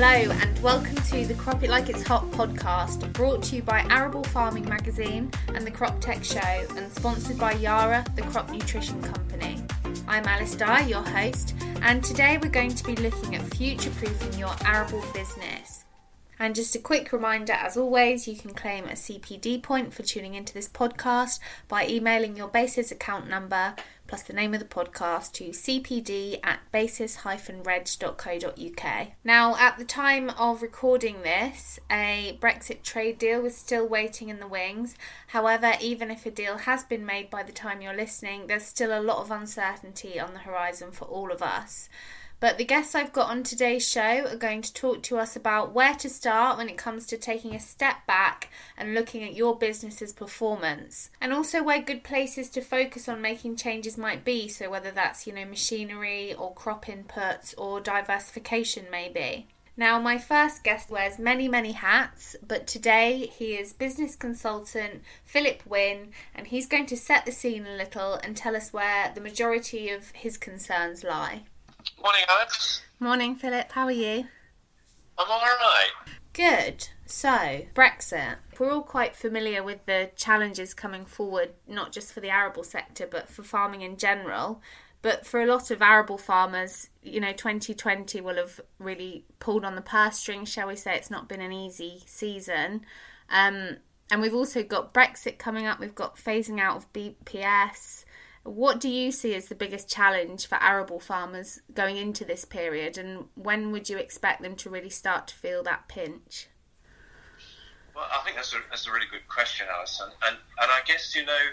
Hello, and welcome to the Crop It Like It's Hot podcast, brought to you by Arable Farming Magazine and the CropTec Show, and sponsored by Yara, the crop nutrition company. I'm Alice Dyer, your host, and today we're going to be looking at future proofing your arable business. And just a quick reminder as always, you can claim a CPD point for tuning into this podcast by emailing your BASIS account number plus the name of the podcast to cpd at basis-reg.co.uk. Now, at the time of recording this, a Brexit trade deal was still waiting in the wings. However, even if a deal has been made by the time you're listening, there's still a lot of uncertainty on the horizon for all of us. But the guests I've got on today's show are going to talk to us about where to start when it comes to taking a step back and looking at your business's performance, and also where good places to focus on making changes might be. So, whether that's, you know, machinery or crop inputs or diversification, maybe. Now, my first guest wears many, many hats, but today he is business consultant Philip Wynn, and he's going to set the scene a little and tell us where the majority of his concerns lie. Morning, Alex. Morning, Philip. How are you? I'm all right. Good. So, Brexit. We're all quite familiar with the challenges coming forward, not just for the arable sector, but for farming in general. But for a lot of arable farmers, you know, 2020 will have really pulled on the purse strings, shall we say. It's not been an easy season. Um, and we've also got Brexit coming up, we've got phasing out of BPS. What do you see as the biggest challenge for arable farmers going into this period, and when would you expect them to really start to feel that pinch? Well, I think that's a, that's a really good question, Alison. And, and I guess, you know,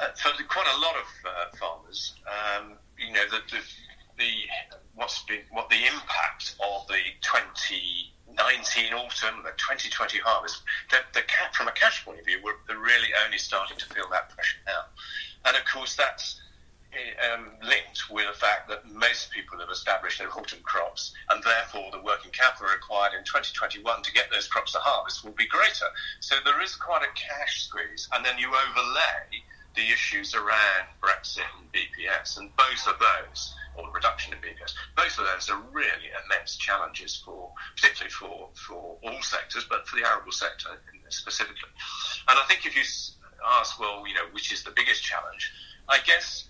uh, for quite a lot of uh, farmers, um, you know, the, the, the, what's been, what the impact of the 2019 autumn, the 2020 harvest, the, the from a cash point of view, we're, really only starting to feel that pressure now. And of course, that's um, linked with the fact that most people have established their autumn crops, and therefore the working capital required in 2021 to get those crops to harvest will be greater. So there is quite a cash squeeze, and then you overlay the issues around Brexit and BPS, and both of those, or the reduction in BPS, both of those are really immense challenges for, particularly for, for all sectors, but for the arable sector specifically. And I think if you ask, well, you know, which is the biggest challenge? I guess,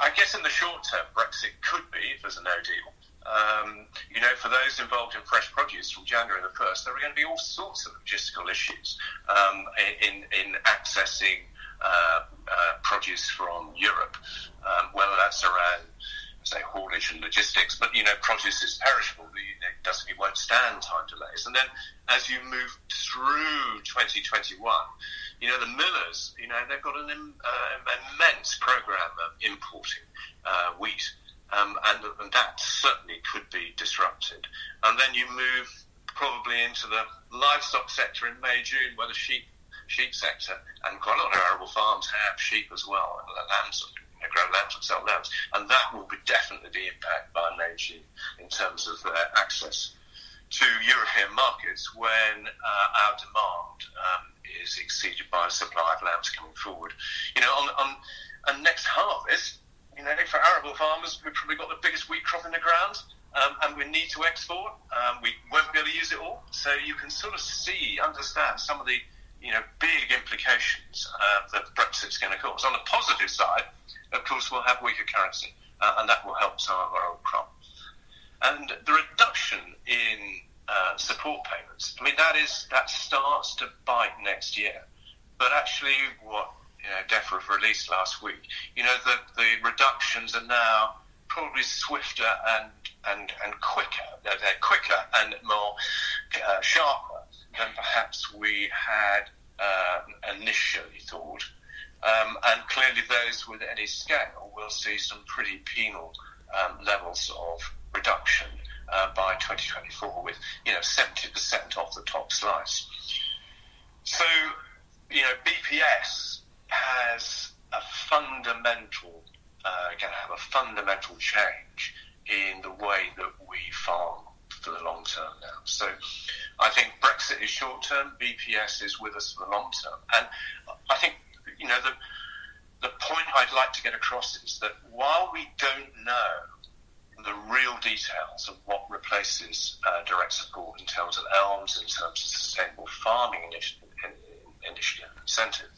I guess in the short term, Brexit could be if there's a no deal. Um, you know, for those involved in fresh produce from January the first, there are going to be all sorts of logistical issues um, in in accessing uh, uh, produce from Europe, um, whether that's around say haulage and logistics, but you know, produce is perishable. It doesn't, it won't stand time delays. And then as you move through 2021, you know, the millers, you know, they've got an uh, immense program of importing uh, wheat, um, and, and that certainly could be disrupted. And then you move probably into the livestock sector in May, June, where the sheep sheep sector and quite a lot of arable farms have sheep as well, lambs, you grow lambs and sell lambs, and that will be definitely be impacted by May, June in terms of their access to European markets when uh, our demand um, is exceeded by the supply of lambs coming forward. You know, on, on and next harvest, you know, for arable farmers, we've probably got the biggest wheat crop in the ground. Um, and we need to export. Um, we won't be able to use it all. So you can sort of see, understand some of the, you know, big implications uh, that Brexit's going to cause. On the positive side, of course, we'll have weaker currency, uh, and that will help some of our old crop. And the reduction in uh, support payments, I mean, that is that starts to bite next year. But actually, what you know, DEFRA released last week, you know, the, the reductions are now probably swifter and and, and quicker. They're, they're quicker and more uh, sharper than perhaps we had uh, initially thought. Um, and clearly, those with any scale will see some pretty penal um, levels of reduction uh, by 2024 with, you know, 70% off the top slice. So, you know, BPS has a fundamental, uh, going to have a fundamental change in the way that we farm for the long term now. So I think Brexit is short term, BPS is with us for the long term. And I think, you know, the, the point I'd like to get across is that while we don't know the real details of what replaces uh, direct support in terms of ELMS, in terms of sustainable farming initiative, initiative incentive,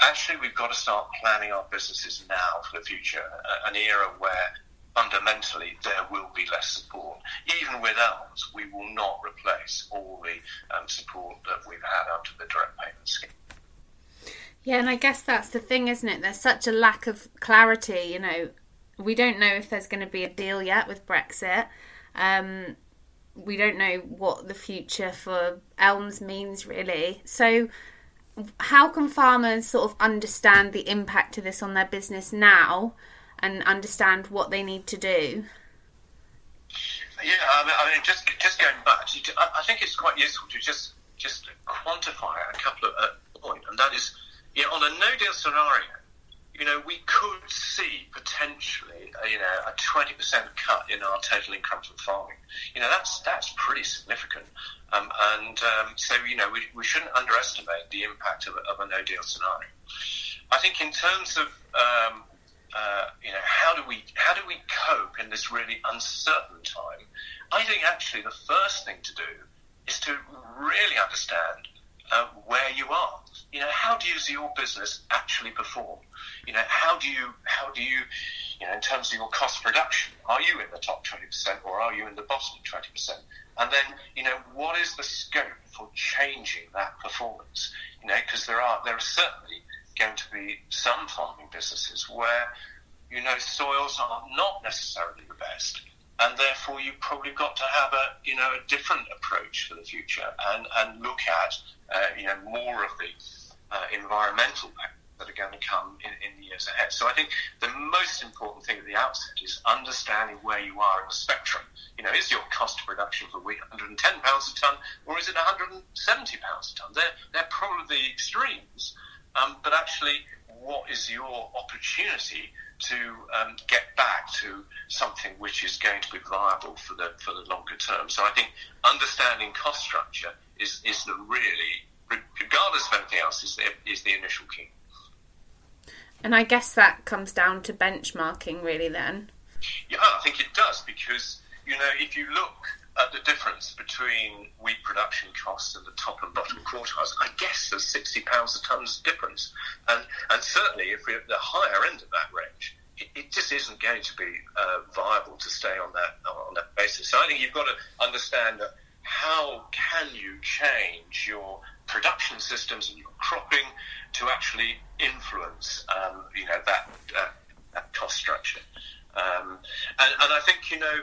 actually we've got to start planning our businesses now for the future, an era where fundamentally there will be less support. Even with ELMS, we will not replace all the um, support that we've had under the direct payment scheme. Yeah, and I guess that's the thing, isn't it? There's such a lack of clarity, you know, we don't know if there's going to be a deal yet with Brexit. Um, we don't know what the future for ELMS means really. So, how can farmers sort of understand the impact of this on their business now and understand what they need to do? Yeah, I mean, I mean just just going back, I think it's quite useful to just just quantify a couple of uh, points, and that is, know, on a no deal scenario you know, we could see potentially, uh, you know, a 20% cut in our total income from farming. You know, that's that's pretty significant. Um, and um, so, you know, we, we shouldn't underestimate the impact of a, of a no deal scenario. I think in terms of, um, uh, you know, how do we how do we cope in this really uncertain time? I think actually the first thing to do is to really understand uh, where you are. You know, how does your business actually perform? You know, how do you how do you you know in terms of your cost production, are you in the top twenty percent or are you in the bottom twenty percent? And then you know what is the scope for changing that performance? You know, because there are there are certainly going to be some farming businesses where you know soils are not necessarily the best and therefore you've probably got to have a you know a different approach for the future and and look at uh, you know more of the uh, environmental that are going to come in, in the years ahead. So I think the most important thing at the outset is understanding where you are in the spectrum. You know, is your cost of production for wheat 110 pounds a ton or is it 170 pounds a ton? They're they're probably the extremes, um, but actually, what is your opportunity to um, get back to something which is going to be viable for the for the longer term? So I think understanding cost structure is is the really regardless of anything else, is the, is the initial key. And I guess that comes down to benchmarking, really, then. Yeah, I think it does because, you know, if you look at the difference between wheat production costs and the top and bottom quartiles, I guess there's sixty pounds a ton's difference, and and certainly if we're at the higher end of that range, it, it just isn't going to be uh, viable to stay on that on that basis. So I think you've got to understand how can you change your production systems and your cropping to actually influence, um, you know, that, uh, that cost structure. Um, and, and I think, you know,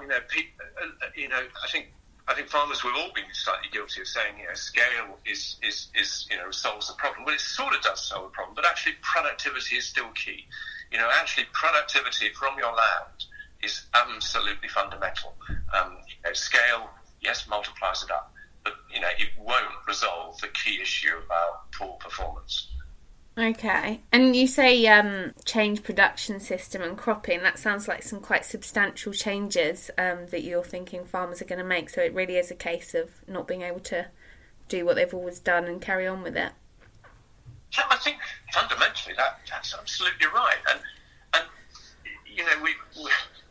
you know, uh, uh, you know, I think I think farmers we've all been slightly guilty of saying, you know, scale is, is, is, you know, solves the problem. Well, it sort of does solve the problem, but actually productivity is still key. You know, actually productivity from your land is absolutely fundamental. Um, you know, scale, yes, multiplies it up but you know it won't resolve the key issue about poor performance. Okay, and you say um, change production system and cropping. That sounds like some quite substantial changes um, that you're thinking farmers are going to make. So it really is a case of not being able to do what they've always done and carry on with it. Yeah, I think fundamentally that that's absolutely right, and and you know we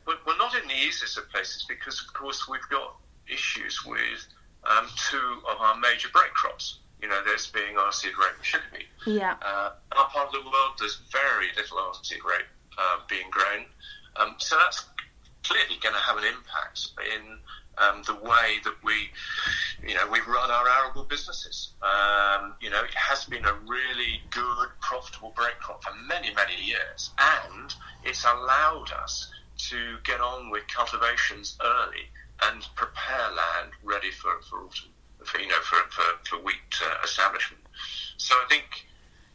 we're not in the easiest of places because of course we've got issues with um, two of our major break crops. You know, this being oilseed rape sugar beet. Yeah. Uh, in our part of the world, there's very little oilseed rape uh, being grown. Um, so that's clearly going to have an impact in um, the way that we, you know, we run our arable businesses. Um, you know, it has been a really good, profitable break crop for many, many years, and it's allowed us to get on with cultivations early and prepare land ready for, for autumn, for, you know, for, for, for wheat uh, establishment. So I think,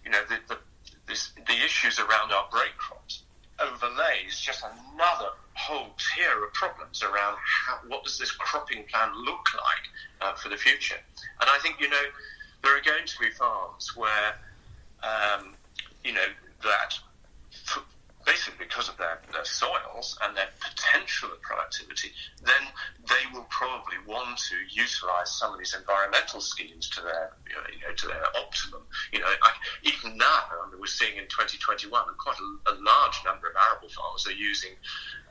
you know, the, the, this, the issues around our break crops overlays just another whole tier of problems around how, what does this cropping plan look like uh, for the future. And I think, you know, there are going to be farms where, um, you know, that because of their, their soils and their potential of productivity, then they will probably want to utilize some of these environmental schemes to their you know, to their optimum. You know, I, even now, I mean, we're seeing in 2021 quite a, a large number of arable farmers are using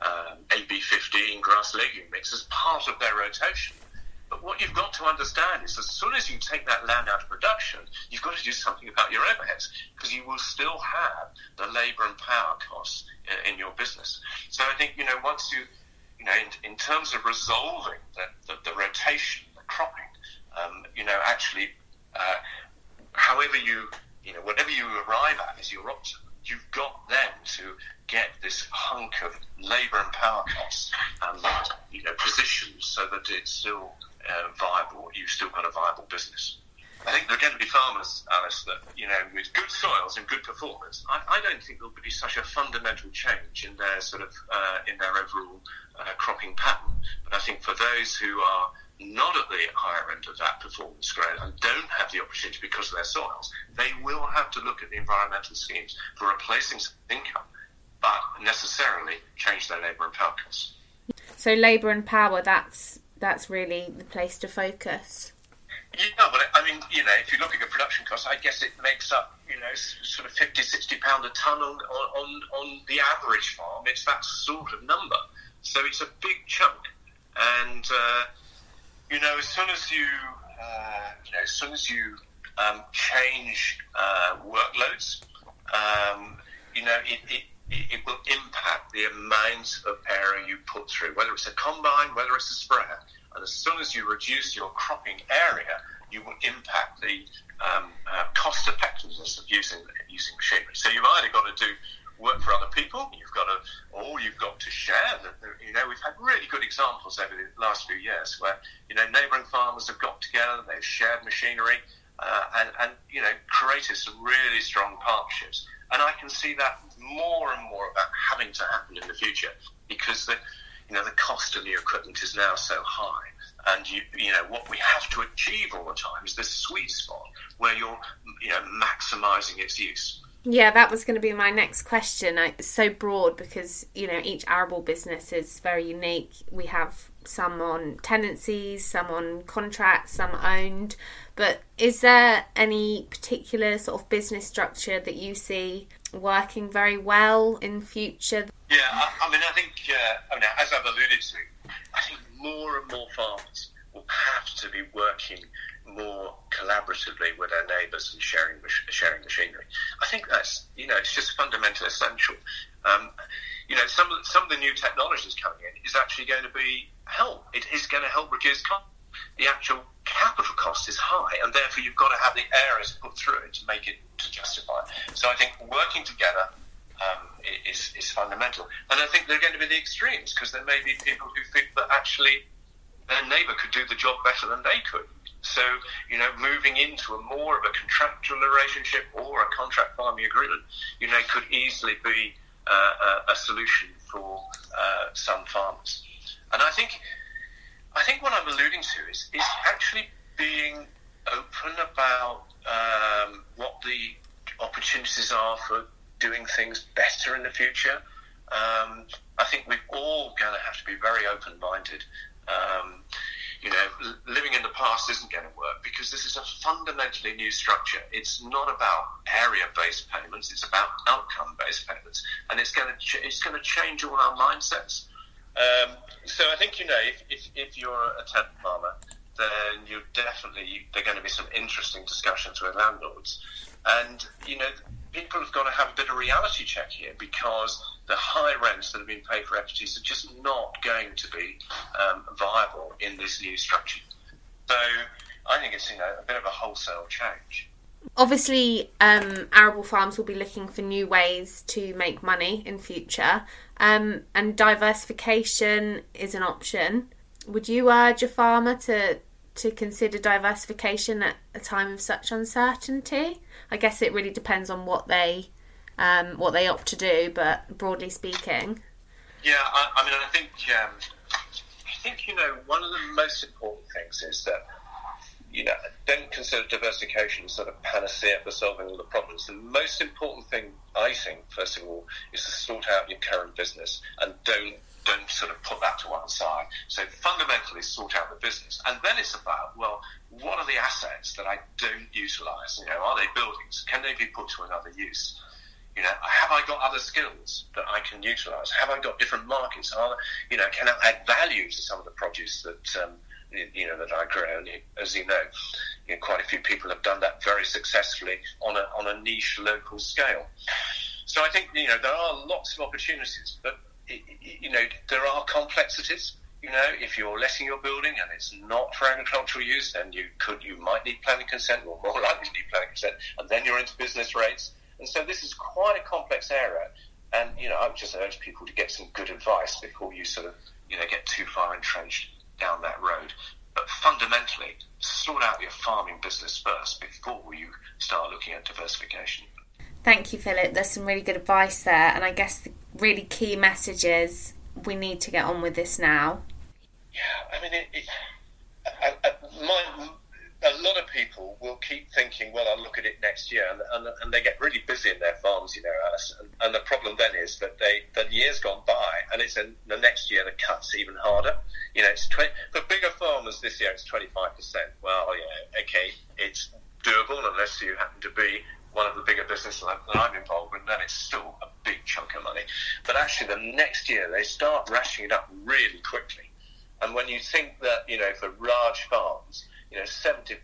um, AB15 grass legume mix as part of their rotation. But what you've got to understand is as soon as you take that land out of production, you've got to do something about your overheads because you will still have the labour and power costs in your business. So I think, you know, once you, you know, in, in terms of resolving the, the, the rotation, the cropping, um, you know, actually, uh, however you, you know, whatever you arrive at is your option You've got then to get this hunk of labour and power costs, um, you know, positioned so that it's still uh, viable, you've still got a viable business. I think there are going to be farmers, Alice, that you know, with good soils and good performance. I, I don't think there'll be such a fundamental change in their sort of uh, in their overall uh, cropping pattern. But I think for those who are not at the higher end of that performance grade and don't have the opportunity because of their soils, they will have to look at the environmental schemes for replacing income, but necessarily change their labour and power costs. So labour and power, that's that's really the place to focus. Yeah, but I mean, you know, if you look at the production costs, I guess it makes up, you know, sort of 50, 60 pound a ton on, on, on the average farm. It's that sort of number. So it's a big chunk. And, uh, you know, as soon as you, uh, you know, as soon as you um, change uh, workloads, um, you know, it, it, it will impact the amount of area you put through, whether it's a combine, whether it's a sprayer. And as soon as you reduce your cropping area, you will impact the um, uh, cost effectiveness of using using machinery. So you've either got to do work for other people, you've got to, or you've got to share. You know, we've had really good examples over the last few years where you know neighbouring farmers have got together, they've shared machinery, uh, and and you know created some really strong partnerships. And I can see that more and more of that having to happen in the future because the you know the cost of the equipment is now so high. And you you know what we have to achieve all the time is this sweet spot where you're you know maximizing its use. Yeah that was going to be my next question. It's so broad because you know each arable business is very unique. We have some on tenancies some on contracts some owned but is there any particular sort of business structure that you see working very well in future? Yeah, I, I mean, I think, uh, I mean, as I've alluded to, I think more and more farmers will have to be working more collaboratively with their neighbours and sharing sharing machinery. I think that's you know it's just fundamentally essential. Um, you know, some of, some of the new technologies coming in is actually going to be help. It is going to help reduce. The actual capital cost is high, and therefore you've got to have the areas put through it to make it to justify. So I think working together um, is, is fundamental, and I think there are going to be the extremes because there may be people who think that actually their neighbour could do the job better than they could. So, you know, moving into a more of a contractual relationship or a contract farming agreement, you know, could easily be uh, a, a, solution for uh, some farmers. And I think I think what I'm alluding to is, is actually being open about um, what the opportunities are for doing things better in the future. Um, I think we're all going to have to be very open minded. Um, you know, living in the past isn't going to work because this is a fundamentally new structure. It's not about area-based payments; it's about outcome-based payments, and it's going to ch- it's going to change all our mindsets. Um, so I think you know if, if, if you're a tent farmer, then you definitely there are going to be some interesting discussions with landlords, and you know people have got to have a bit of reality check here because the high rents that have been paid for FTs are just not going to be um, viable in this new structure. So I think it's you know a bit of a wholesale change. Obviously, um, arable farms will be looking for new ways to make money in future, um, and diversification is an option. Would you urge a farmer to to consider diversification at a time of such uncertainty? I guess it really depends on what they um, what they opt to do, but broadly speaking. Yeah, I, I mean, I think um, I think you know one of the most important things is that you know, don't consider diversification sort of panacea for solving all the problems. The most important thing, I think, first of all, is to sort out your current business and don't don't sort of put that to one side. So fundamentally, sort out the business, and then it's about well, what are the assets that I don't utilise? You know, are they buildings? Can they be put to another use? You know, have I got other skills that I can utilise? Have I got different markets? Are, you know, can I add value to some of the produce that um, you know that I grow? And as you know, you know, quite a few people have done that very successfully on a on a niche local scale. So I think you know there are lots of opportunities, but you know there are complexities. You know, if you're letting your building and it's not for agricultural use, then you could you might need planning consent, or more likely need planning consent, and then you're into business rates. And so this is quite a complex area. And you know, I would just urge people to get some good advice before you sort of you know get too far entrenched down that road. But fundamentally, sort out your farming business first before you start looking at diversification. Thank you, Philip. There's some really good advice there, and I guess the really key message is we need to get on with this now. Yeah, I mean, it, it, I, I, my a lot of people will keep thinking, well, I'll look at it next year, and, and, and they get really busy in their farms, you know, Alice. And, and the problem then is that they the year's gone by, and it's in the next year the cut's even harder. You know, it's 20, for bigger farmers this year it's twenty five percent. Well, yeah, okay, it's doable unless you happen to be one of the bigger businesses that I'm involved in, then it's still a big chunk of money. But actually, the next year they start rationing it up really quickly. And when you think that, you know, for large farms, you know, 70%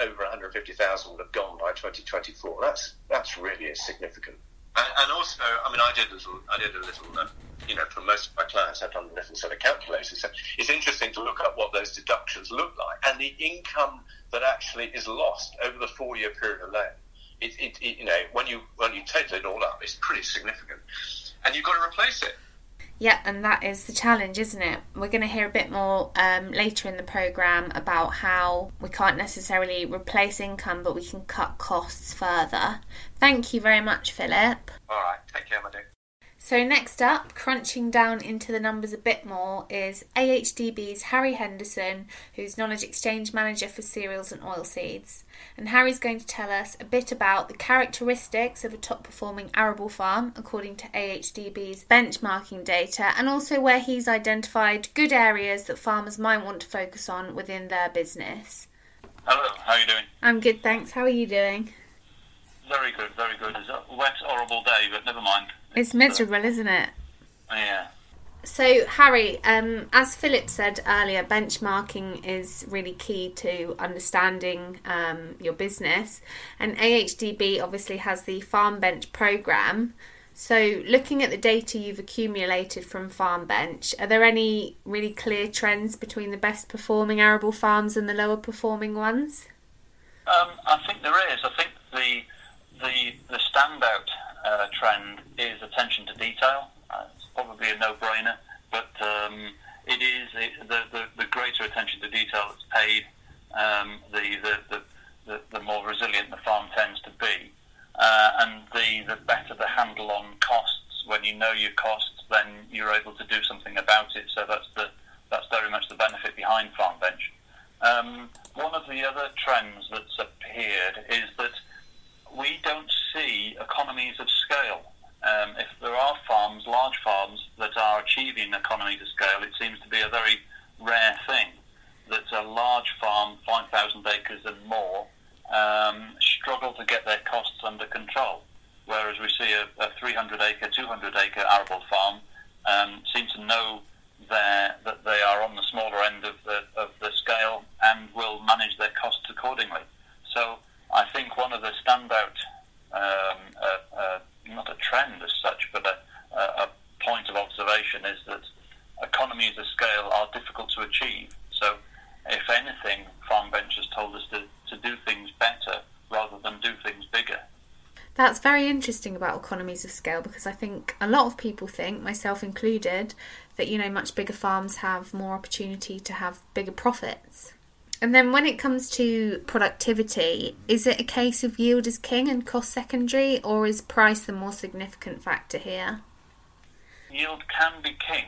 over 150,000 would have gone by 2024. That's that's really significant. And, and, also, I mean, I did a little, I did a little, uh, you know, for most of my clients, I've done a little sort of calculators. So it's interesting to look at what those deductions look like and the income that actually is lost over the four-year period alone. It, it, it, you know, when you when you total it all up, it's pretty significant, and you've got to replace it. Yeah, and that is the challenge, isn't it? We're going to hear a bit more um, later in the programme about how we can't necessarily replace income, but we can cut costs further. Thank you very much, Philip. All right, take care, my dear. So, next up, crunching down into the numbers a bit more, is AHDB's Harry Henderson, who's Knowledge Exchange Manager for Cereals and Oilseeds. And Harry's going to tell us a bit about the characteristics of a top performing arable farm according to AHDB's benchmarking data, and also where he's identified good areas that farmers might want to focus on within their business. Hello, how are you doing? I'm good, thanks. How are you doing? Very good, very good. It's a wet, horrible day, but never mind. It's miserable, isn't it? Yeah. So, Harry, um, as Philip said earlier, benchmarking is really key to understanding um, your business. And AHDB obviously has the Farm Bench program. So, looking at the data you've accumulated from Farm Bench, are there any really clear trends between the best performing arable farms and the lower performing ones? Um, I think there is. I think the the the standout uh, trend is attention to detail. Uh, it's probably a no-brainer, but um, it is it, the, the, the greater attention to detail that's paid, um, the, the, the, the, more resilient the farm tends to be, uh, and the, the better the handle on costs. When you know your costs, then you're able to do something about it. So that's the that's very much the benefit behind Farm Bench. Um, one of the other trends that's appeared is that we don't see economies of scale. Um, if there are farms, large farms, that are achieving economies of scale, it seems to be a very rare thing that a large farm, 5,000 acres and more, um, struggle to get their costs under control. Whereas we see a, a 300 acre, 200 acre arable farm um, seem to know that they are on the smaller end of the, of the scale and will manage their costs accordingly. So I think one of the standout, um, uh, uh, not a trend as such, but a, a, point of observation is that economies of scale are difficult to achieve. So, if anything, Farm has told us to, to do things better rather than do things bigger. That's very interesting about economies of scale because I think a lot of people think, myself included, that you know much bigger farms have more opportunity to have bigger profits. And then when it comes to productivity, is it a case of yield is king and cost secondary, or is price the more significant factor here? Yield can be king,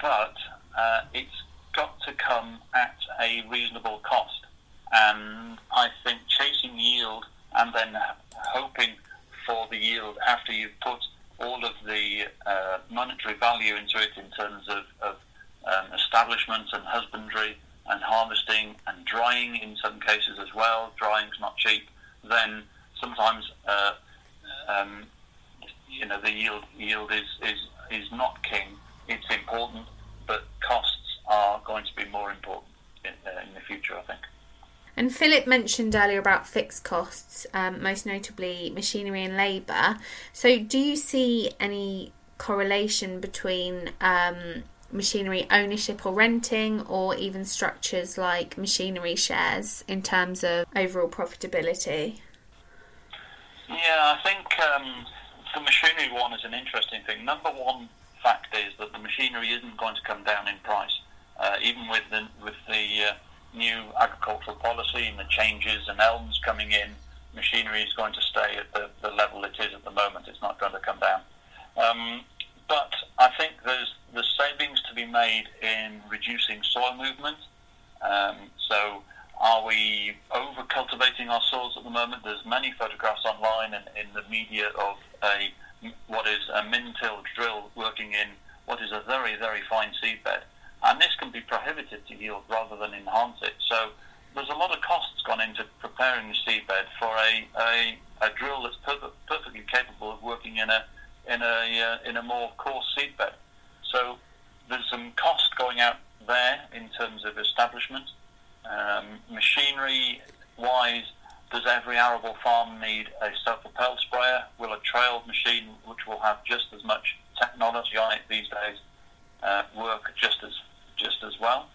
but uh, it's got to come at a reasonable cost. And I think chasing yield and then hoping for the yield after you've put all of the uh, monetary value into it in terms of, of um, establishment and husbandry and harvesting and drying in some cases as well. Drying's not cheap. Then sometimes uh, um, you know the yield yield is, is is not king. It's important, but costs are going to be more important in, uh, in the future, I think. And Philip mentioned earlier about fixed costs, um, most notably machinery and labour. So, do you see any correlation between um, machinery ownership or renting, or even structures like machinery shares in terms of overall profitability? Yeah, I think um, the machinery one is an interesting thing. Number one fact is that the machinery isn't going to come down in price, uh, even with the with the uh, new agricultural policy and the changes and ELMs coming in, machinery is going to stay at the, the level it is at the moment. It's not going to come down. Um, but I think there's the savings to be made in reducing soil movement. Um, so are we over cultivating our soils at the moment? There's many photographs online and in the media of a what is a min-tilled drill working in what is a very very fine seedbed and this can be prohibited to yield rather than enhance it. So there's a lot of costs gone into preparing the seedbed for a, a, a drill that's per- perfectly capable of working in a in a uh, in a more coarse seedbed. So there's some cost going out there in terms of establishment, um, machinery wise. Does every arable farm need a self-propelled sprayer? Will a trailed machine, which will have just as much technology on it these days, uh, work just as just as well.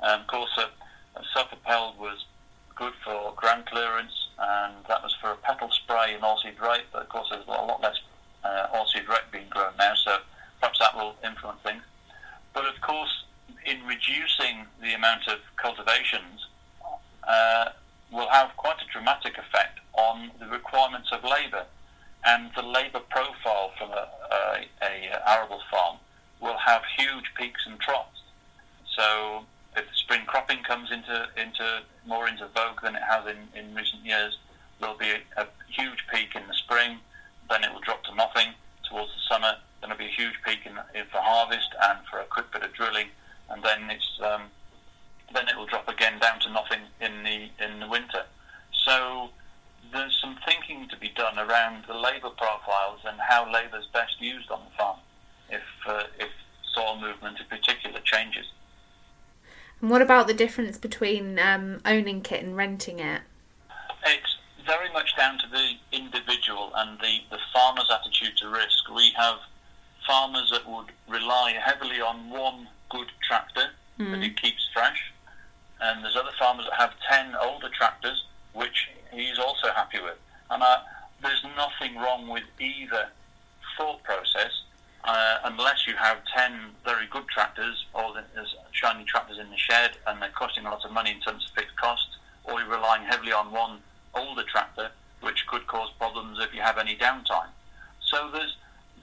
Um, of course, a, a self-propelled was good for ground clearance, and that was for a petal spray and oilseed rape. But of course, there's a lot less uh, oilseed rape being grown now, so perhaps that will influence things. But of course, in reducing the amount of cultivations, uh, will have quite a dramatic effect on the requirements of labour and the labour profile from a, a, a arable farm will have huge peaks and troughs. So if spring cropping comes into into more into vogue than it has in, in recent years, there'll be a, a huge peak in the spring, then it will drop to nothing towards the summer. Then there'll be a huge peak in, in for harvest and for a quick bit of drilling, and then it's um, then it will drop again down to nothing in the in the winter. So there's some thinking to be done around the labour profiles and how labour is best used on the farm if uh, if soil movement in particular changes. And what about the difference between um, owning kit and renting it? It's very much down to the individual and the, the farmer's attitude to risk. We have farmers that would rely heavily on one good tractor mm. that he keeps fresh, and there's other farmers that have 10 older tractors, which he's also happy with. And uh, there's nothing wrong with either thought process uh, unless you have 10 very good tractors or there's shiny tractors in the shed and they're costing a lot of money in terms of fixed costs, or you're relying heavily on one older tractor, which could cause problems if you have any downtime. So there's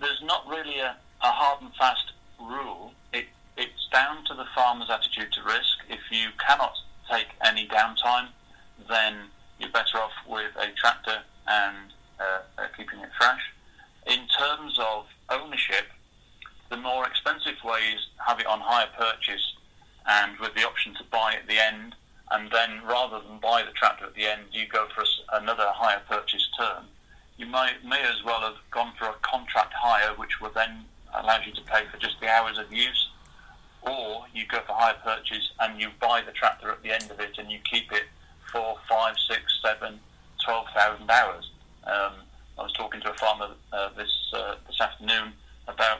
there's not really a, a hard and fast rule. It, it's down to the farmer's attitude to risk. If you cannot take any downtime, then you're better off with a tractor and uh, uh, keeping it fresh. In terms of ownership, the more expensive way is have it on hire purchase and with the option to buy at the end. And then rather than buy the tractor at the end, you go for a, another hire purchase term. You may, may as well have gone for a contract hire, which will then allows you to pay for just the hours of use. Or you go for hire purchase and you buy the tractor at the end of it and you keep it for five, six, seven, twelve thousand hours. Um, I was talking to a farmer uh, this uh, this afternoon about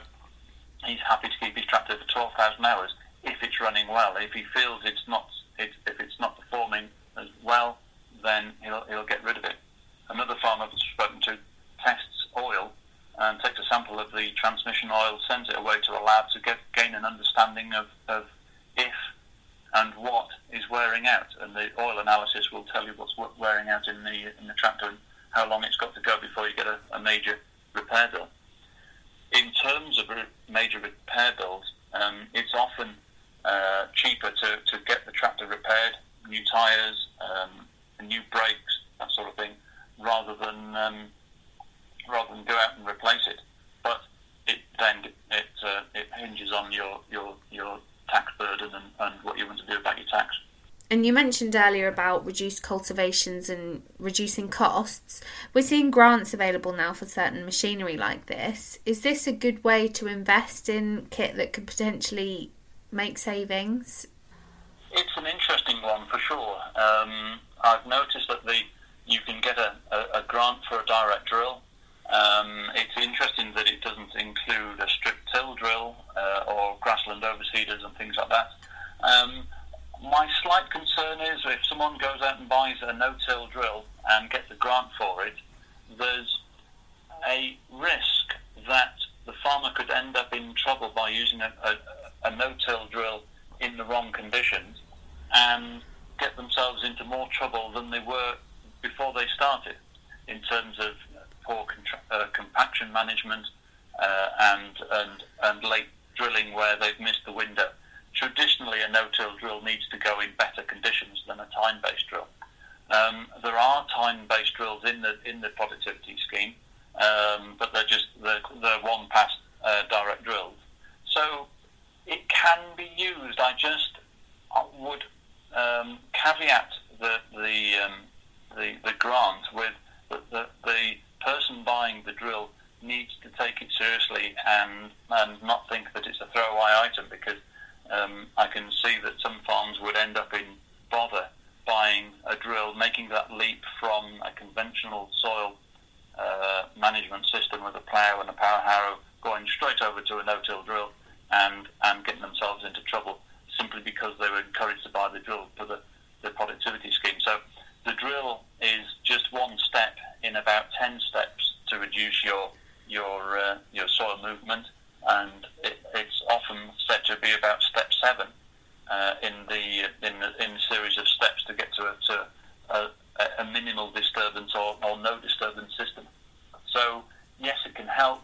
he's happy to keep his tractor for 12,000 hours if it's running well. If he feels it's not, it, if it's not performing as well, then he'll, he'll get rid of it. Another farmer I've spoken to tests oil and takes a sample of the transmission oil, sends it away to a lab to get, gain an understanding of, of if and what is wearing out. And the oil analysis will tell you what's wearing out in the in the tractor and how long it's got to go before you get a, a major repair bill in terms of major repair bills, um, it's often uh, cheaper to, to get the tractor repaired new tyres, um, new brakes, that sort of thing, rather than um, rather than go out and replace it. But it then it uh, it hinges on your your your tax burden and, and what you want to do about your tax. And you mentioned earlier about reduced cultivations and reducing costs. We're seeing grants available now for certain machinery like this. Is this a good way to invest in kit that could potentially make savings? It's an interesting one for sure. Um, I've noticed that the you can get a, a, a grant for a direct drill. Um, it's interesting that it doesn't include a strip till drill uh, or grassland overseeders and things like that. Um, my slight concern is if someone goes out and buys a no-till drill and gets a grant for it, there's a risk that the farmer could end up in trouble by using a, no-till drill in the wrong conditions and get themselves into more trouble than they were before they started in terms of poor contra- uh, compaction management uh, and, and, and late drilling where they've missed the window traditionally a no-till drill needs to go in better conditions than a tine-based drill. Um, there are tine-based drills in the in the productivity scheme, um, but they're just they're, they're one pass uh, direct drills. So it can be used. I just would um, caveat the the, um, the the grant with the, the, the person buying the drill needs to take it seriously and and not think that it's a throwaway item because um, I can see that some farms would end up in bother buying a drill, making that leap from a conventional soil uh, management system with a plough and a power harrow, going straight over to a no-till drill, and and getting themselves into trouble simply because they were encouraged to buy the drill for the, the productivity scheme. So the drill is just one step in about ten steps to reduce your your uh, your soil movement and it, it's often said to be about step seven uh, in the in the in the series of steps to get to a, to a, a minimal disturbance or, or no disturbance system. So yes, it can help,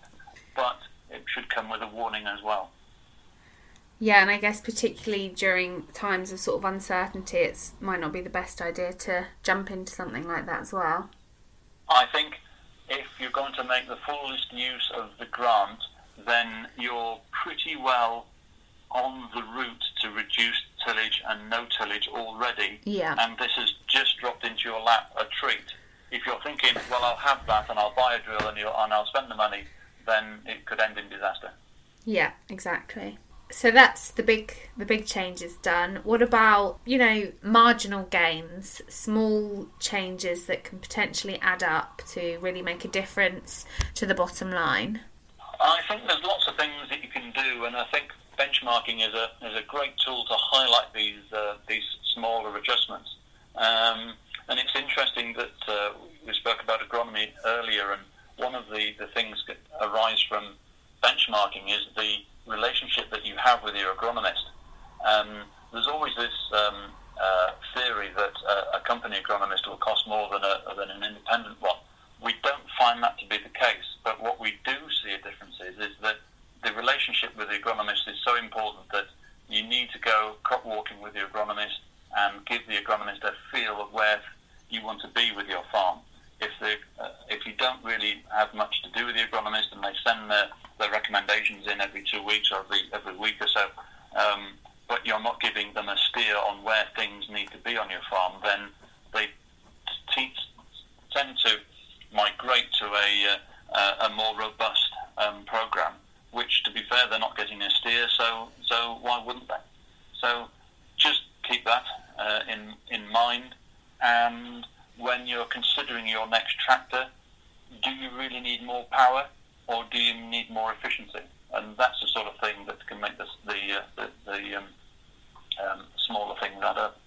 but it should come with a warning as well. Yeah, and I guess particularly during times of sort of uncertainty, it might not be the best idea to jump into something like that as well. I think if you're going to make the fullest use of the grant, then you're pretty well on the route to reduced tillage and no tillage already. Yeah. And this has just dropped into your lap a treat. If you're thinking, well, I'll have that and I'll buy a drill and, and I'll spend the money, then it could end in disaster. Yeah, exactly. So that's the big the big changes done. What about, you know, marginal gains, small changes that can potentially add up to really make a difference to the bottom line? I think there's lots of things that you can do, and I think benchmarking is a is a great tool to highlight these uh, these smaller adjustments. Um, and it's interesting that uh, we spoke about agronomy earlier, and one of the, the things that arise from benchmarking is the relationship that you have with your agronomist. Um, there's always this um, uh, theory that uh, a company agronomist will cost more than, a, than an independent one. We don't find that to be the case, but what we do see a difference is, is that the relationship with the agronomist is so important that you need to go crop walking with the agronomist and give the agronomist a feel of where you want to be with your farm. If the, uh, if you don't really have much to do with the agronomist and they send their, their recommendations in every two weeks or every, every week or so, um, but you're not giving them a steer on where things need to be on your farm, then they t- tend to migrate to a, uh, a more robust um, program. Which, to be fair, they're not getting a steer, so so why wouldn't they? So just keep that uh, in in mind. And when you're considering your next tractor, do you really need more power, or do you need more efficiency? And that's the sort of thing that can make this, the uh, the, the um, um, smaller things add up.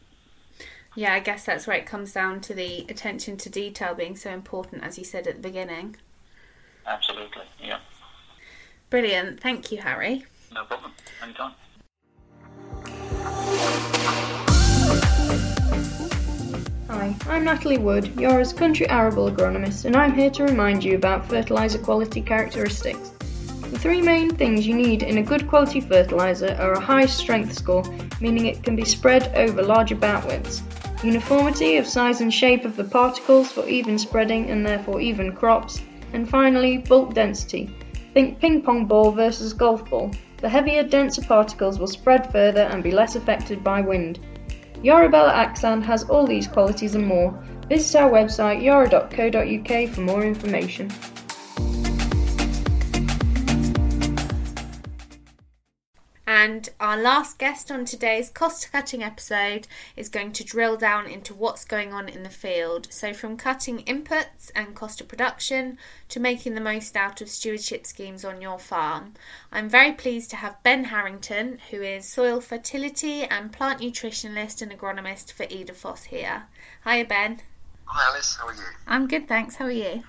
Yeah, I guess that's where it comes down to the attention to detail being so important, as you said at the beginning. Absolutely, yeah. Brilliant. Thank you, Harry. No problem. Anytime. Hi, I'm Natalie Wood, Yara's country arable agronomist, and I'm here to remind you about fertiliser quality characteristics. The three main things you need in a good quality fertiliser are a high strength score, meaning it can be spread over larger bout widths, uniformity of size and shape of the particles for even spreading and therefore even crops, and finally, bulk density. Think ping pong ball versus golf ball. The heavier, denser particles will spread further and be less affected by wind. YaraBela Axan has all these qualities and more. Visit our website yara.co.uk for more information. And our last guest on today's cost cutting episode is going to drill down into what's going on in the field. So, from cutting inputs and cost of production to making the most out of stewardship schemes on your farm. I'm very pleased to have Ben Harrington, who is soil fertility and plant nutritionalist and agronomist for Edaphos here. Hiya, Ben. Hi, Alice. How are you? I'm good, thanks. How are you?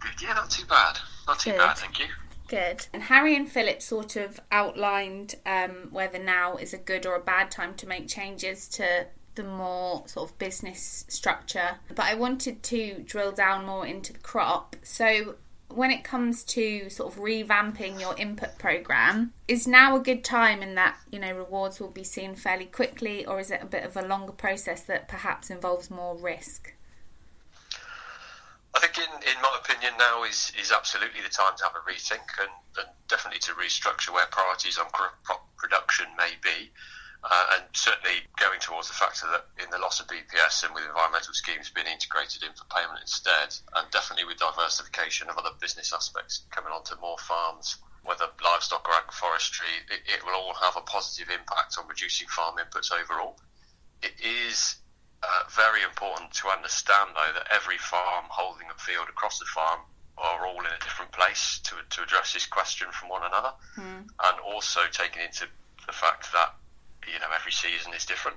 Good. Yeah, not too bad. Not too Good. bad, thank you. Good. And Harry and Philip sort of outlined um, whether now is a good or a bad time to make changes to the more sort of business structure. But I wanted to drill down more into the crop. So, when it comes to sort of revamping your input program, is now a good time in that, you know, rewards will be seen fairly quickly, or is it a bit of a longer process that perhaps involves more risk? I think, in, in my opinion, now is, is absolutely the time to have a rethink and, and definitely to restructure where priorities on crop production may be. Uh, and certainly going towards the factor that in the loss of BPS and with environmental schemes being integrated in for payment instead, and definitely with diversification of other business aspects coming onto more farms, whether livestock or agroforestry, it, it will all have a positive impact on reducing farm inputs overall. It is uh, very important to understand, though, that every farm holding a field across the farm are all in a different place to, to address this question from one another, and also taking into the fact that you know every season is different.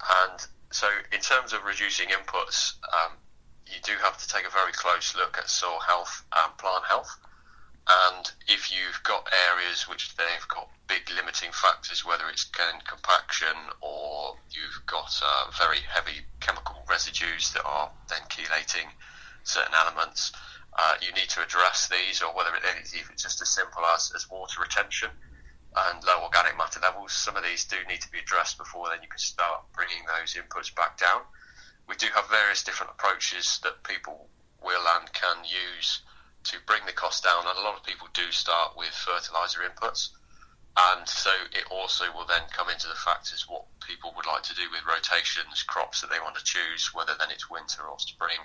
And so, in terms of reducing inputs, um, you do have to take a very close look at soil health and plant health. And if you've got areas which they've got big limiting factors, whether it's again compaction or you've got uh, very heavy chemical residues that are then chelating certain elements, uh, you need to address these, or whether it is even just as simple as, as water retention and low organic matter levels. Some of these do need to be addressed before then you can start bringing those inputs back down. We do have various different approaches that people will and can use to bring the cost down, and a lot of people do start with fertilizer inputs. And so it also will then come into the factors what people would like to do with rotations, crops that they want to choose, whether then it's winter or spring.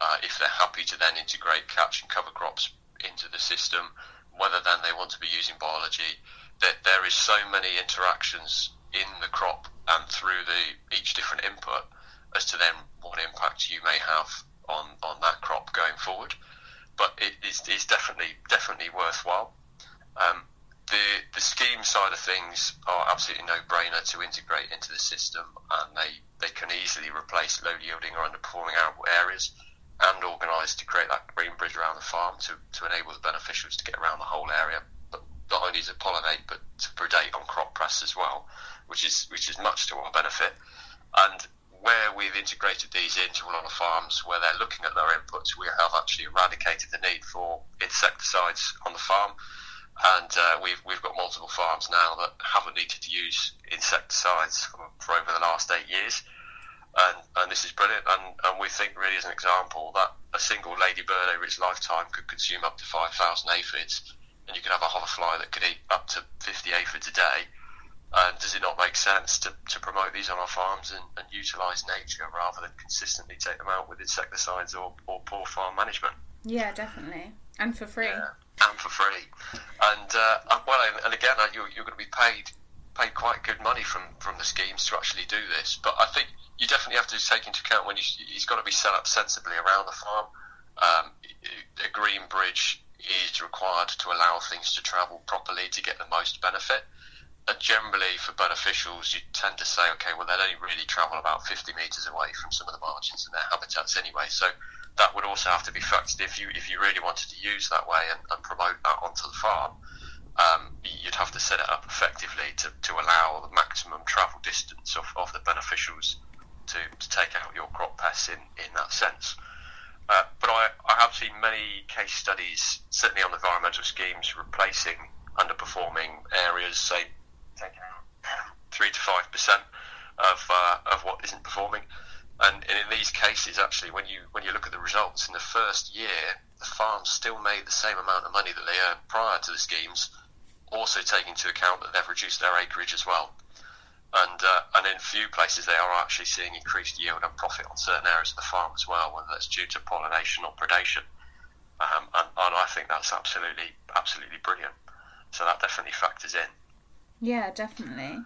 Uh, if they're happy to then integrate catch and cover crops into the system, whether then they want to be using biology. That there is so many interactions in the crop and through the each different input as to then what impact you may have on, on that crop going forward. But it is it's definitely definitely worthwhile. Um, the the scheme side of things are absolutely no brainer to integrate into the system, and they, they can easily replace low yielding or underperforming areas and organise to create that green bridge around the farm to, to enable the beneficiaries to get around the whole area. But not only to pollinate, but to predate on crop press as well, which is which is much to our benefit. And where we've integrated these into a lot of farms where they're looking at their inputs, we have actually eradicated the need for insecticides on the farm. And uh, we've, we've got multiple farms now that haven't needed to use insecticides for, over the last eight years. And, and this is brilliant. And, and we think, really, as an example, that a single ladybird over its lifetime could consume up to 5,000 aphids. And you could have a hoverfly that could eat up to 50 aphids a day. And does it not make sense to, to promote these on our farms and, and utilise nature rather than consistently take them out with insecticides or, or poor farm management? Yeah, definitely. And for free. Yeah, and for free. And uh, well, and, and again, uh, you're, you're going to be paid paid quite good money from, from the schemes to actually do this. But I think you definitely have to take into account when you, it's got to be set up sensibly around the farm. Um, a green bridge is required to allow things to travel properly to get the most benefit. And generally, for beneficials, you tend to say, okay, well, they'd only really travel about 50 metres away from some of the margins in their habitats anyway. So that would also have to be factored if you if you really wanted to use that way and, and promote that onto the farm. Um, you'd have to set it up effectively to, to allow the maximum travel distance of, of the beneficials to, to take out your crop pests in, in that sense. Uh, but I, I have seen many case studies, certainly on environmental schemes, replacing underperforming areas, say three to five percent, of uh, of what isn't performing. And, and in these cases, actually, when you when you look at the results in the first year, the farms still made the same amount of money that they earned prior to the schemes, also taking into account that they've reduced their acreage as well. And uh, and in a few places, they are actually seeing increased yield and profit on certain areas of the farm as well, whether that's due to pollination or predation. Um, and, and I think that's absolutely absolutely brilliant. So that definitely factors in. Yeah, definitely.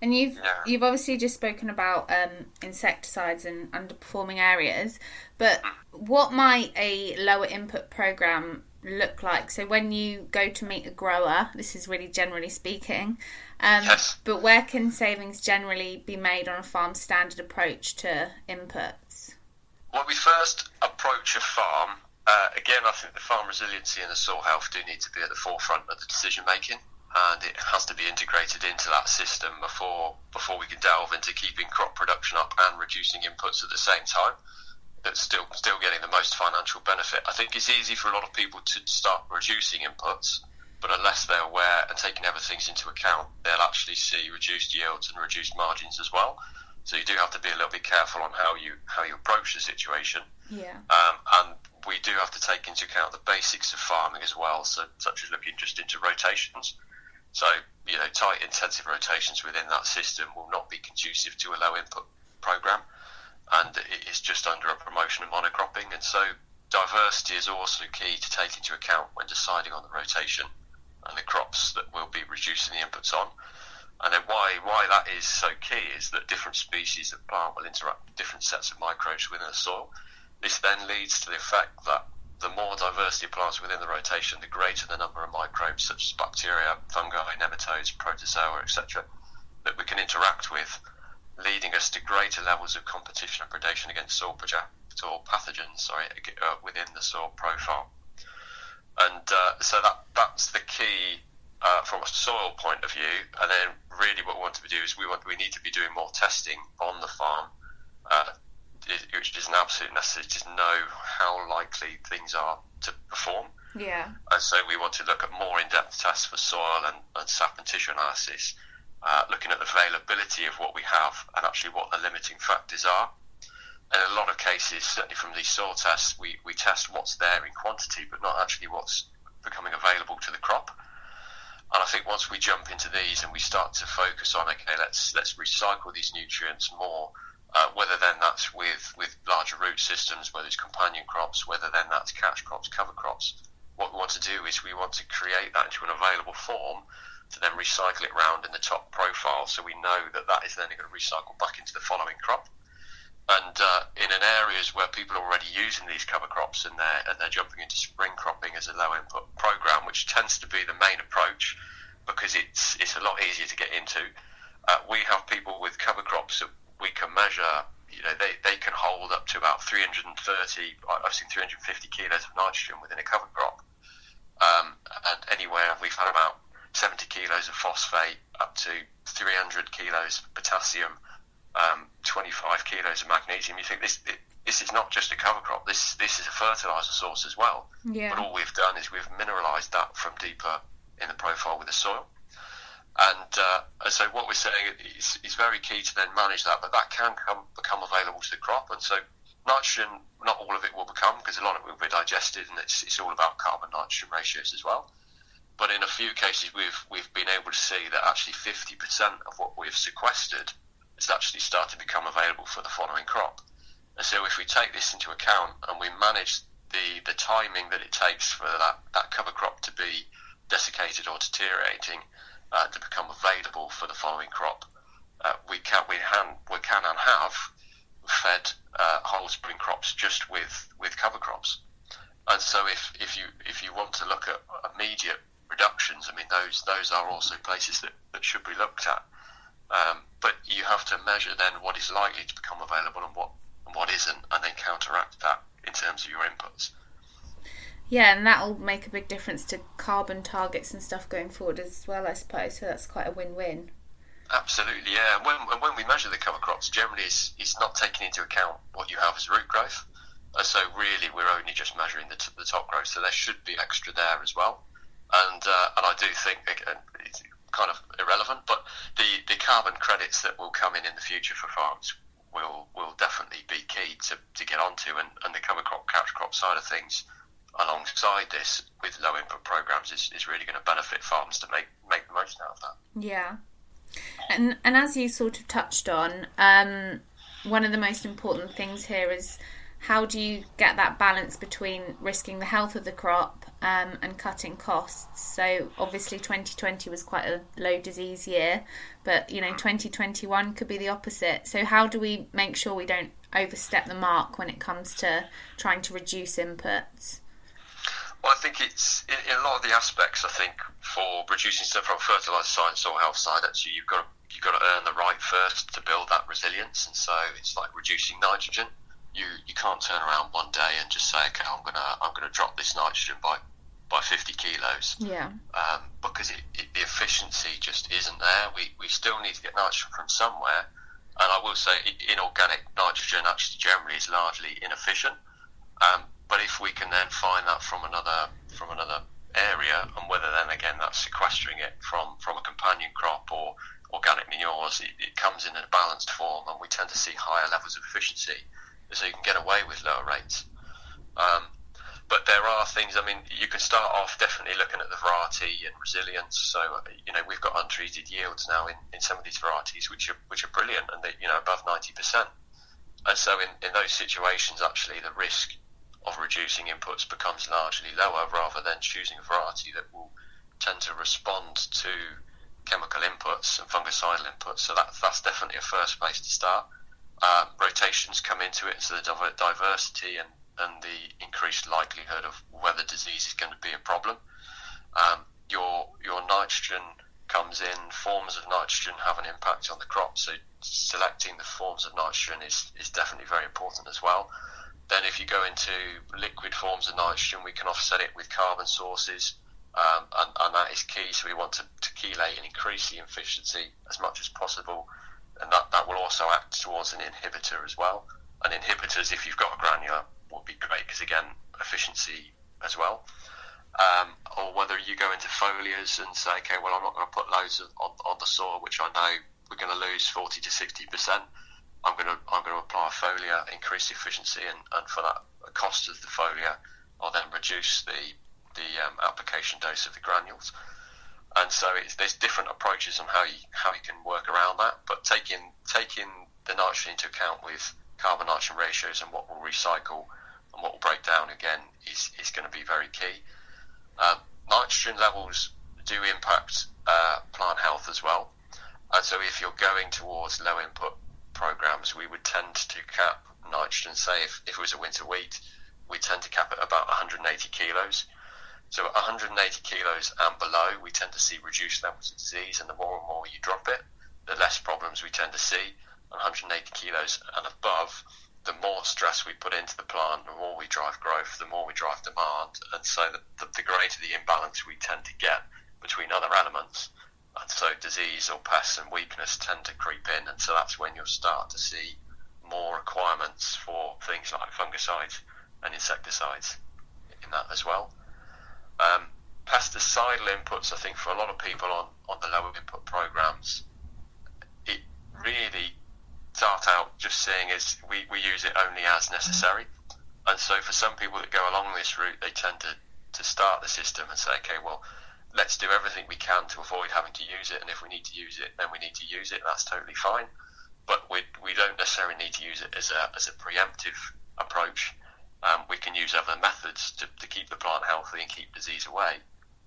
And you've Yeah. you've obviously just spoken about um, insecticides and underperforming areas, but what might a lower input program look like? So when you go to meet a grower, this is really generally speaking, um, Yes. but where can savings generally be made on a farm standard approach to inputs? When we first approach a farm, uh, again, I think the farm resiliency and the soil health do need to be at the forefront of the decision making, and it has to be integrated into that system before before we can delve into keeping crop production up and reducing inputs at the same time. That's still still getting the most financial benefit. I think it's easy for a lot of people to start reducing inputs, but unless they're aware and taking everything into account, they'll actually see reduced yields and reduced margins as well. So you do have to be a little bit careful on how you how you approach the situation. Yeah. Um, and we do have to take into account the basics of farming as well, so such as looking just into rotations. So, you know, tight intensive rotations within that system will not be conducive to a low input program, and it is just under a promotion of monocropping. And so, diversity is also key to take into account when deciding on the rotation and the crops that we'll be reducing the inputs on. And then why why that is so key is that different species of plant will interact with different sets of microbes within the soil. This then leads to the effect that the more diversity of plants within the rotation, the greater the number of microbes such as bacteria, fungi, nematodes, protozoa, etc., that we can interact with, leading us to greater levels of competition and predation against soil, soil pathogens sorry, uh, within the soil profile. And uh, so that that's the key uh, from a soil point of view. And then really what we want to do is we want we need to be doing more testing on the farm, uh, which is an absolute necessity to know how likely things are to perform. Yeah. And so we want to look at more in-depth tests for soil and, and sap and tissue analysis, uh, looking at the availability of what we have and actually what the limiting factors are. In a lot of cases, certainly from these soil tests, we, we test what's there in quantity, but not actually what's becoming available to the crop. And I think once we jump into these and we start to focus on, okay, let's let's recycle these nutrients more, uh, whether then that's with, with larger root systems, whether it's companion crops, whether then that's catch crops, cover crops. What we want to do is we want to create that into an available form to then recycle it round in the top profile so we know that that is then going to recycle back into the following crop. And uh, in an areas where people are already using these cover crops and they're, and they're jumping into spring cropping as a low input program, which tends to be the main approach because it's it's a lot easier to get into. Uh, we have people with cover crops that we can measure. You know, they, they can hold up to about 330. I've seen 350 kilos of nitrogen within a cover crop, um, and anywhere we've had about 70 kilos of phosphate up to 300 kilos of potassium, um, 25 kilos of magnesium. You think this it, this is not just a cover crop. This this is a fertilizer source as well. Yeah. But all we've done is we've mineralized that from deeper in the profile with the soil. And, uh, and so what we're saying is, is very key to then manage that, but that can come, become available to the crop. And so nitrogen, not all of it will become because a lot of it will be digested, and it's, it's all about carbon nitrogen ratios as well. But in a few cases, we've we've been able to see that actually 50% of what we've sequestered has actually started to become available for the following crop. And so if we take this into account and we manage the, the timing that it takes for that, that cover crop to be desiccated or deteriorating uh, to become available for the following crop, uh, we can we can we can and have fed uh, whole spring crops just with, with cover crops. And so if, if you if you want to look at immediate reductions, I mean those those are also places that, that should be looked at. Um, but you have to measure then what is likely to become available and what and what isn't, and then counteract that in terms of your inputs. Yeah, and that'll make a big difference to carbon targets and stuff going forward as well, I suppose. So that's quite a win-win. Absolutely, yeah. When, when we measure the cover crops, generally it's, it's not taking into account what you have as root growth. And so really we're only just measuring the, t- the top growth. So there should be extra there as well. And uh, and I do think again, it's kind of irrelevant. But the, the carbon credits that will come in in the future for farms will will definitely be key to, to get onto, and, and the cover crop catch crop side of things alongside this with low input programs is, is really going to benefit farms to make make the most out of that. Yeah. And and as you sort of touched on, um, one of the most important things here is how do you get that balance between risking the health of the crop um, and cutting costs? So obviously 2020 was quite a low disease year, but you know 2021 could be the opposite. So how do we make sure we don't overstep the mark when it comes to trying to reduce inputs? Well, I think it's in, in, a lot of the aspects. I think for reducing stuff from fertilizer side and soil health side, actually you've got to, you've got to earn the right first to build that resilience. And so it's like reducing nitrogen. You you can't turn around one day and just say, okay, I'm gonna I'm gonna drop this nitrogen by by 50 kilos. Yeah. Um, because it, it, the efficiency just isn't there. We we still need to get nitrogen from somewhere. And I will say, inorganic nitrogen actually generally is largely inefficient. Um, but if we can then find that from another from another area, and whether then again that's sequestering it from from a companion crop or organic manures, it, it comes in a balanced form, and we tend to see higher levels of efficiency, so you can get away with lower rates. Um, but there are things. I mean, you can start off definitely looking at the variety and resilience. So you know, we've got untreated yields now in, in some of these varieties, which are which are brilliant, and they you know above ninety percent. And so in, in those situations, actually, the risk of reducing inputs becomes largely lower rather than choosing a variety that will tend to respond to chemical inputs and fungicidal inputs. So that, that's definitely a first place to start. Um, rotations come into it, so the diversity and, and the increased likelihood of whether disease is going to be a problem. Um, your your nitrogen comes in, forms of nitrogen have an impact on the crop, so selecting the forms of nitrogen is, is definitely very important as well. Then, if you go into liquid forms of nitrogen, we can offset it with carbon sources, um, and, and, that is key. So, we want to, to chelate and increase the efficiency as much as possible, and that, that will also act towards an inhibitor as well. And inhibitors, if you've got a granular, would be great because, again, efficiency as well. Um, or whether you go into foliars and say, okay, well, I'm not going to put loads of, on, on the soil, which I know we're going to lose 40 to 60 percent I'm going to I'm going to apply a foliar, increase efficiency, and, and for that cost of the foliar, I'll then reduce the the um, application dose of the granules. And so there's different approaches on how you how you can work around that, but taking taking the nitrogen into account with carbon nitrogen ratios and what will recycle and what will break down again is, is going to be very key. Um, nitrogen levels do impact uh, plant health as well. And so if you're going towards low input programs, we would tend to cap nitrogen. Say if, if it was a winter wheat, we tend to cap at about 180 kilos. So 180 kilos and below, we tend to see reduced levels of disease, and the more and more you drop it, the less problems we tend to see. 180 kilos and above, the more stress we put into the plant, the more we drive growth, the more we drive demand, and so the, the, the greater the imbalance we tend to get between other elements and so disease or pests and weakness tend to creep in, and so that's when you'll start to see more requirements for things like fungicides and insecticides in that as well. Um, pesticidal inputs, I think, for a lot of people on, on the lower input programs, it really start out just seeing as we, we use it only as necessary. And so for some people that go along this route, they tend to, to start the system and say, okay, well, let's do everything we can to avoid having to use it. And if we need to use it, then we need to use it. That's totally fine. But we, we don't necessarily need to use it as a, as a preemptive approach. Um, we can use other methods to, to keep the plant healthy and keep disease away.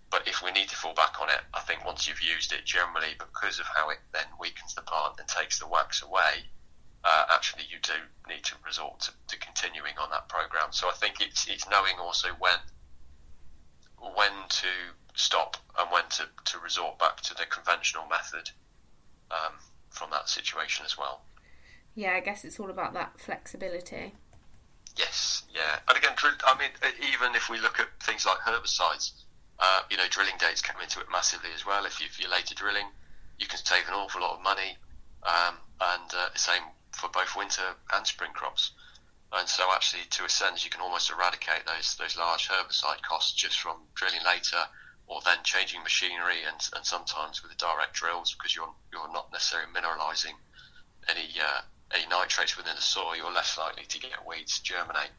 But if we need to fall back on it, I think once you've used it, generally because of how it then weakens the plant and takes the wax away, uh, actually you do need to resort to, to continuing on that program. So I think it's it's knowing also when when to stop and when to, to resort back to the conventional method um, from that situation as well. Yeah, I guess it's all about that flexibility. Yes, yeah, and again, I mean, even if we look at things like herbicides, uh, you know, drilling dates come into it massively as well. If, you, if you're later drilling, you can save an awful lot of money, um, and uh, same for both winter and spring crops. And so, actually, to a sense, you can almost eradicate those those large herbicide costs just from drilling later or then changing machinery and, and sometimes with the direct drills because you're you're not necessarily mineralising any uh, any nitrates within the soil, you're less likely to get weeds germinate.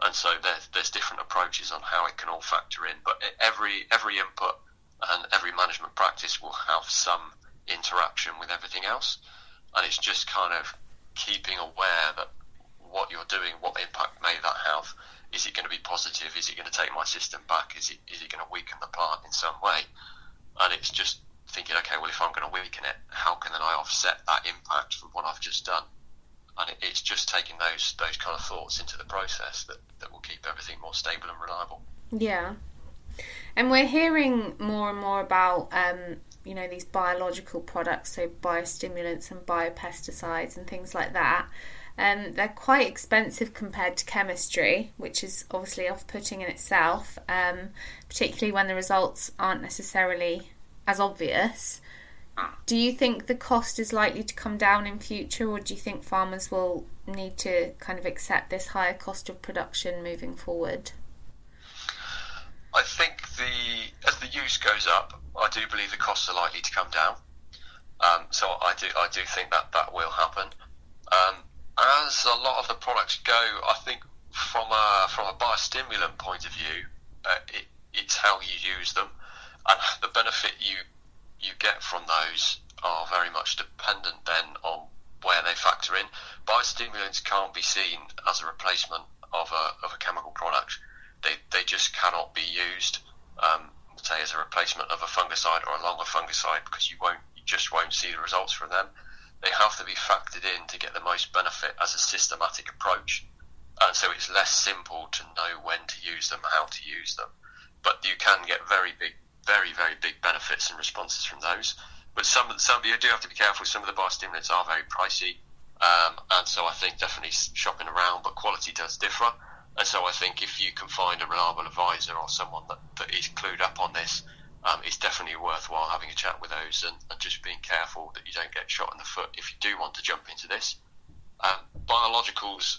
And so there's there's different approaches on how it can all factor in. But every every input and every management practice will have some interaction with everything else, and it's just kind of keeping aware that what you're doing, what impact may that have, is it going to be positive? Is it going to take my system back? Is it is it going to weaken the plant in some way? And it's just thinking, okay, well, if I'm going to weaken it, how can then I offset that impact from what I've just done? And it, it's just taking those those kind of thoughts into the process that, that will keep everything more stable and reliable. Yeah. And we're hearing more and more about, um, you know, these biological products, so biostimulants and biopesticides and things like that. Um, they're quite expensive compared to chemistry, which is obviously off putting in itself, um, particularly when the results aren't necessarily as obvious. Do you think the cost is likely to come down in future, or do you think farmers will need to kind of accept this higher cost of production moving forward? I think the as the use goes up, I do believe the costs are likely to come down. Um, so I do I do think that that will happen. Um, as a lot of the products go, I think from a from a biostimulant point of view, uh, it, it's how you use them, and the benefit you you get from those are very much dependent then on where they factor in. Biostimulants can't be seen as a replacement of a of a chemical product they, they just cannot be used, um, say, as a replacement of a fungicide or a longer fungicide because you won't, you just won't see the results from them. They have to be factored in to get the most benefit as a systematic approach, and so it's less simple to know when to use them, how to use them. But you can get very big, very very big benefits and responses from those. But some some you do have to be careful. Some of the biostimulants are very pricey, um, and so I think definitely shopping around. But quality does differ. And so I think if you can find a reliable advisor or someone that, that is clued up on this, um, it's definitely worthwhile having a chat with those and, and, just being careful that you don't get shot in the foot if you do want to jump into this. Um, biologicals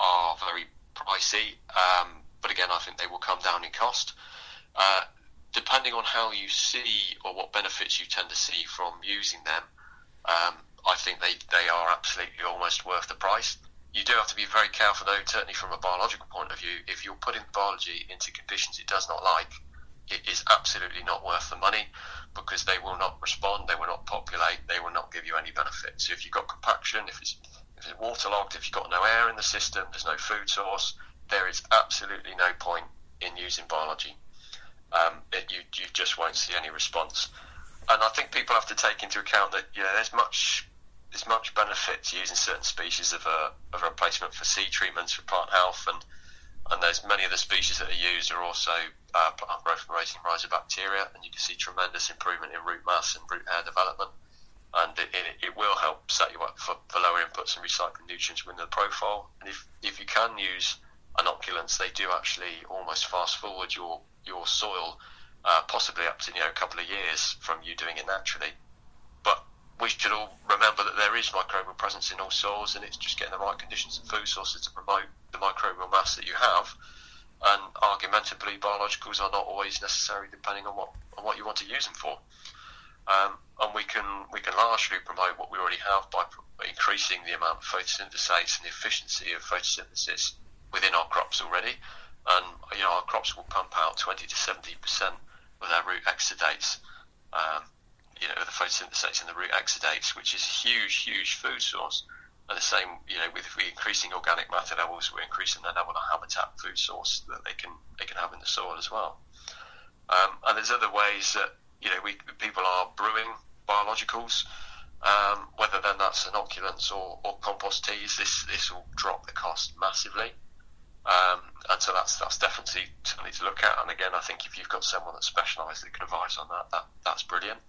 are very pricey, um, but again, I think they will come down in cost. Uh, depending on how you see or what benefits you tend to see from using them, um, I think they, they are absolutely almost worth the price you do have to be very careful, though, certainly from a biological point of view. If you're putting biology into conditions it does not like, it is absolutely not worth the money because they will not respond, they will not populate, they will not give you any benefit. So if you've got compaction, if it's, if it's waterlogged, if you've got no air in the system, there's no food source, there is absolutely no point in using biology. Um, it, you, you just won't see any response. And I think people have to take into account that yeah, there's much there's much benefit to using certain species of a, of a replacement for seed treatments for plant health, and and there's many of the species that are used are also uh, plant growth raising rhizobacteria, and you can see tremendous improvement in root mass and root hair development, and it, it, it will help set you up for, for lower inputs and recycling nutrients within the profile. And if if you can use inoculants, they do actually almost fast forward your your soil, uh, possibly up to you know a couple of years from you doing it naturally we should all remember that there is microbial presence in all soils, and it's just getting the right conditions and food sources to promote the microbial mass that you have. And argumentably, biologicals are not always necessary, depending on what on what you want to use them for. Um, and we can we can largely promote what we already have by increasing the amount of photosynthesis and the efficiency of photosynthesis within our crops already. And you know, our crops will pump out 20 to 70 percent of their root exudates. Um, you know, the photosynthesis and the root exudates, which is a huge, huge food source. And the same, you know, with increasing organic matter levels, we're increasing the level of habitat food source that they can they can have in the soil as well. Um, and there's other ways that you know we people are brewing biologicals, um, whether then that's inoculants or, or compost teas. This this will drop the cost massively. Um, and so that's that's definitely something to look at. And again, I think if you've got someone that's specialised that can advise on that, that that's brilliant.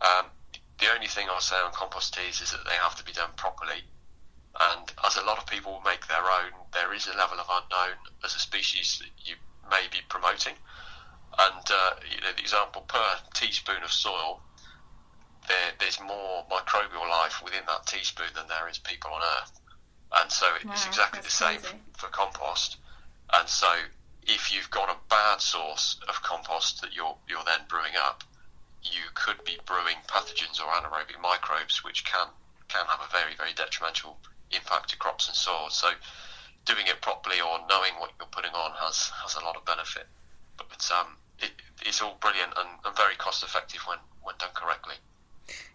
Um, the only thing I'll say on compost teas is that they have to be done properly. And as a lot of people make their own, there is a level of unknown as a species that you may be promoting. And uh, you know, the example per teaspoon of soil, there, there's more microbial life within that teaspoon than there is people on Earth. And so it's wow, exactly the same crazy. for compost. And so if you've got a bad source of compost that you're you're then brewing up, you could be brewing pathogens or anaerobic microbes, which can can have a very very detrimental impact to crops and soils. So, doing it properly or knowing what you're putting on has has a lot of benefit. But um, it, it's all brilliant and, and very cost effective when when done correctly.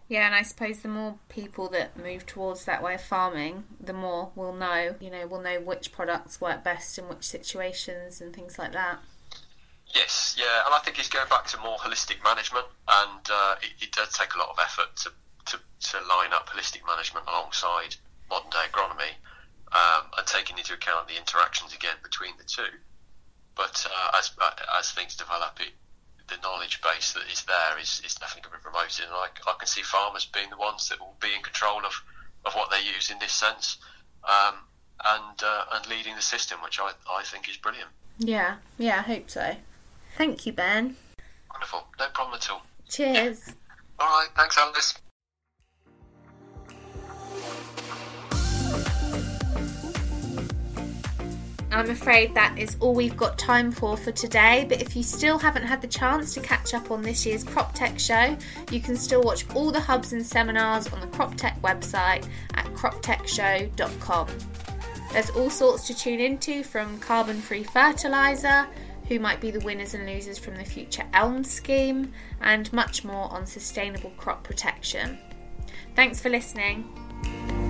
Yeah, and I suppose the more people that move towards that way of farming, the more we'll know, you know, we'll know which products work best in which situations and things like that. Yes, yeah, and I think it's going back to more holistic management, and uh, it, it, does take a lot of effort to, to, to line up holistic management alongside modern day agronomy um, and taking into account the interactions again between the two. But uh, as uh, as things develop, it, the knowledge base that is there is, is definitely going to be promoted. And I, I can see farmers being the ones that will be in control of, of what they use in this sense um, and, uh, and leading the system, which I, I think is brilliant. Yeah, yeah, I hope so. Thank you, Ben. Wonderful. No problem at all. Cheers. All right. Thanks, Alice. I'm afraid that is all we've got time for for today. But if you still haven't had the chance to catch up on this year's CropTec show, you can still watch all the hubs and seminars on the CropTec website at croptecshow.com. There's all sorts to tune into from carbon free fertiliser, who might be the winners and losers from the future ELM scheme, and much more on sustainable crop protection. Thanks for listening.